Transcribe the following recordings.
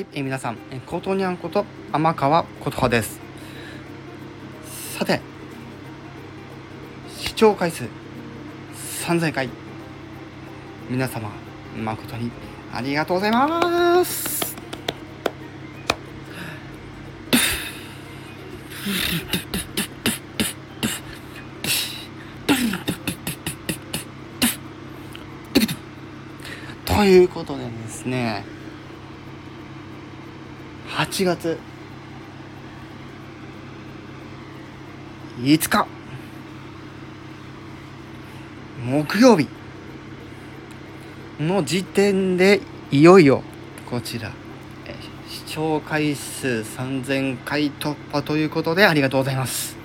はい、えー皆さん、えーことにゃんこと天川琴葉です。さて、視聴回数3000回、皆様、誠にありがとうございます。ということでですね、8月5日木曜日。の時点でいよいよこちら。視聴回数3000回突破ということでありがとうございます。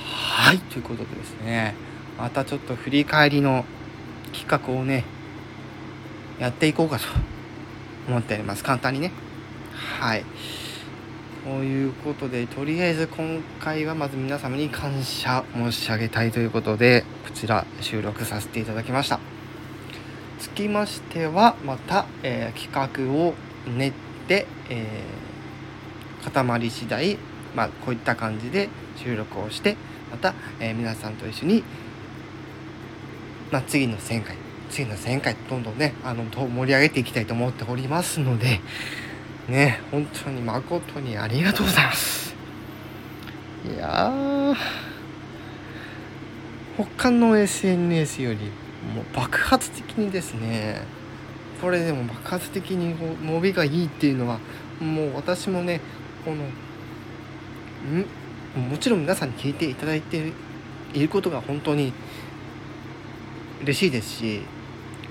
はいということでですね。またちょっと振り返りの企画をねやっていこうかと思っております。簡単にね。はい。ということでとりあえず今回はまず皆様に感謝申し上げたいということでこちら収録させていただきました。つきましてはまた、えー企画を練って、えー固まり次第まあこういった感じで収録をしてまた、えー皆さんと一緒に、まあ、次の1000回次の1000回どんどんねあの盛り上げていきたいと思っておりますのでね本当に誠にありがとうございます。いやー他の SNS よりもう爆発的にですねこれでも爆発的に伸びがいいっていうのはもう私もねこのん？もちろん皆さんに聞いていただいていることが本当に嬉しいですし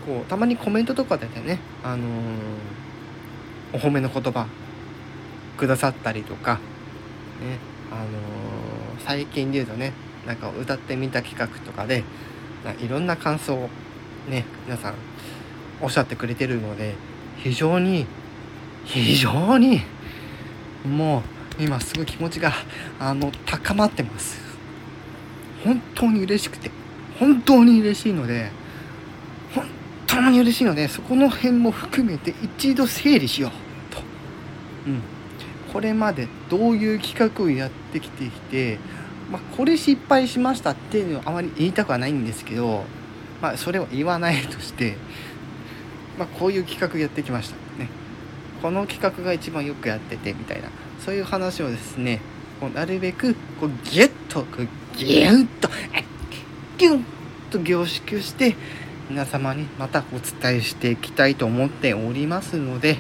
こうたまにコメントとかでね、あのーお褒めの言葉くださったりとか、ねあのー最近で言うとねなんか歌ってみた企画とかでないろんな感想をね皆さんおっしゃってくれてるので非常に非常にもう今すごい気持ちがあの高まってます。本当に嬉しくて本当に嬉しいので本当に嬉しいのでそこの辺も含めて一度整理しよう、うん、これまでどういう企画をやってきてきて、まあ、これ失敗しましたっていうのはあまり言いたくはないんですけど、まあ、それを言わないとして、まあ、こういう企画やってきました。ね。この企画が一番よくやっててみたいな。そういう話をですねこうなるべくこうギュッとこうギュッとギュッと凝縮して皆様にまたお伝えしていきたいと思っておりますので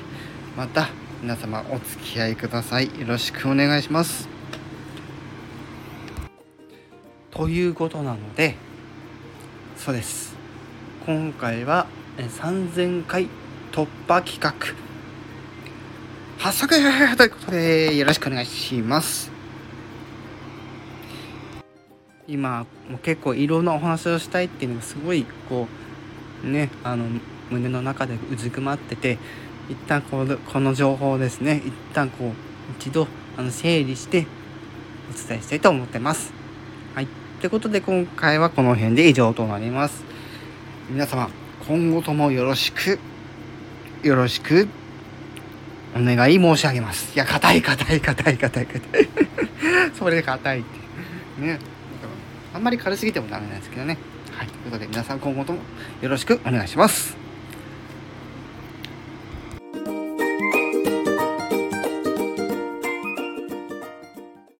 また皆様お付き合いください。よろしくお願いします。ということなのでそうです。今回は3000回突破企画。発足ということでよろしくお願いします。今もう結構いろんなお話をしたいっていうのがすごいこうねあの胸の中でうずくまってて一旦このこの情報をですね一旦こう一度あの整理してお伝えしたいと思ってます。はい。ということで今回はこの辺で以上となります。皆様今後ともよろしくよろしくお願い申し上げます。いや硬い硬い硬い硬い硬い それで硬いってね。あんまり軽すぎてもダメなんですけどね。はい。ということで皆さん今後ともよろしくお願いします。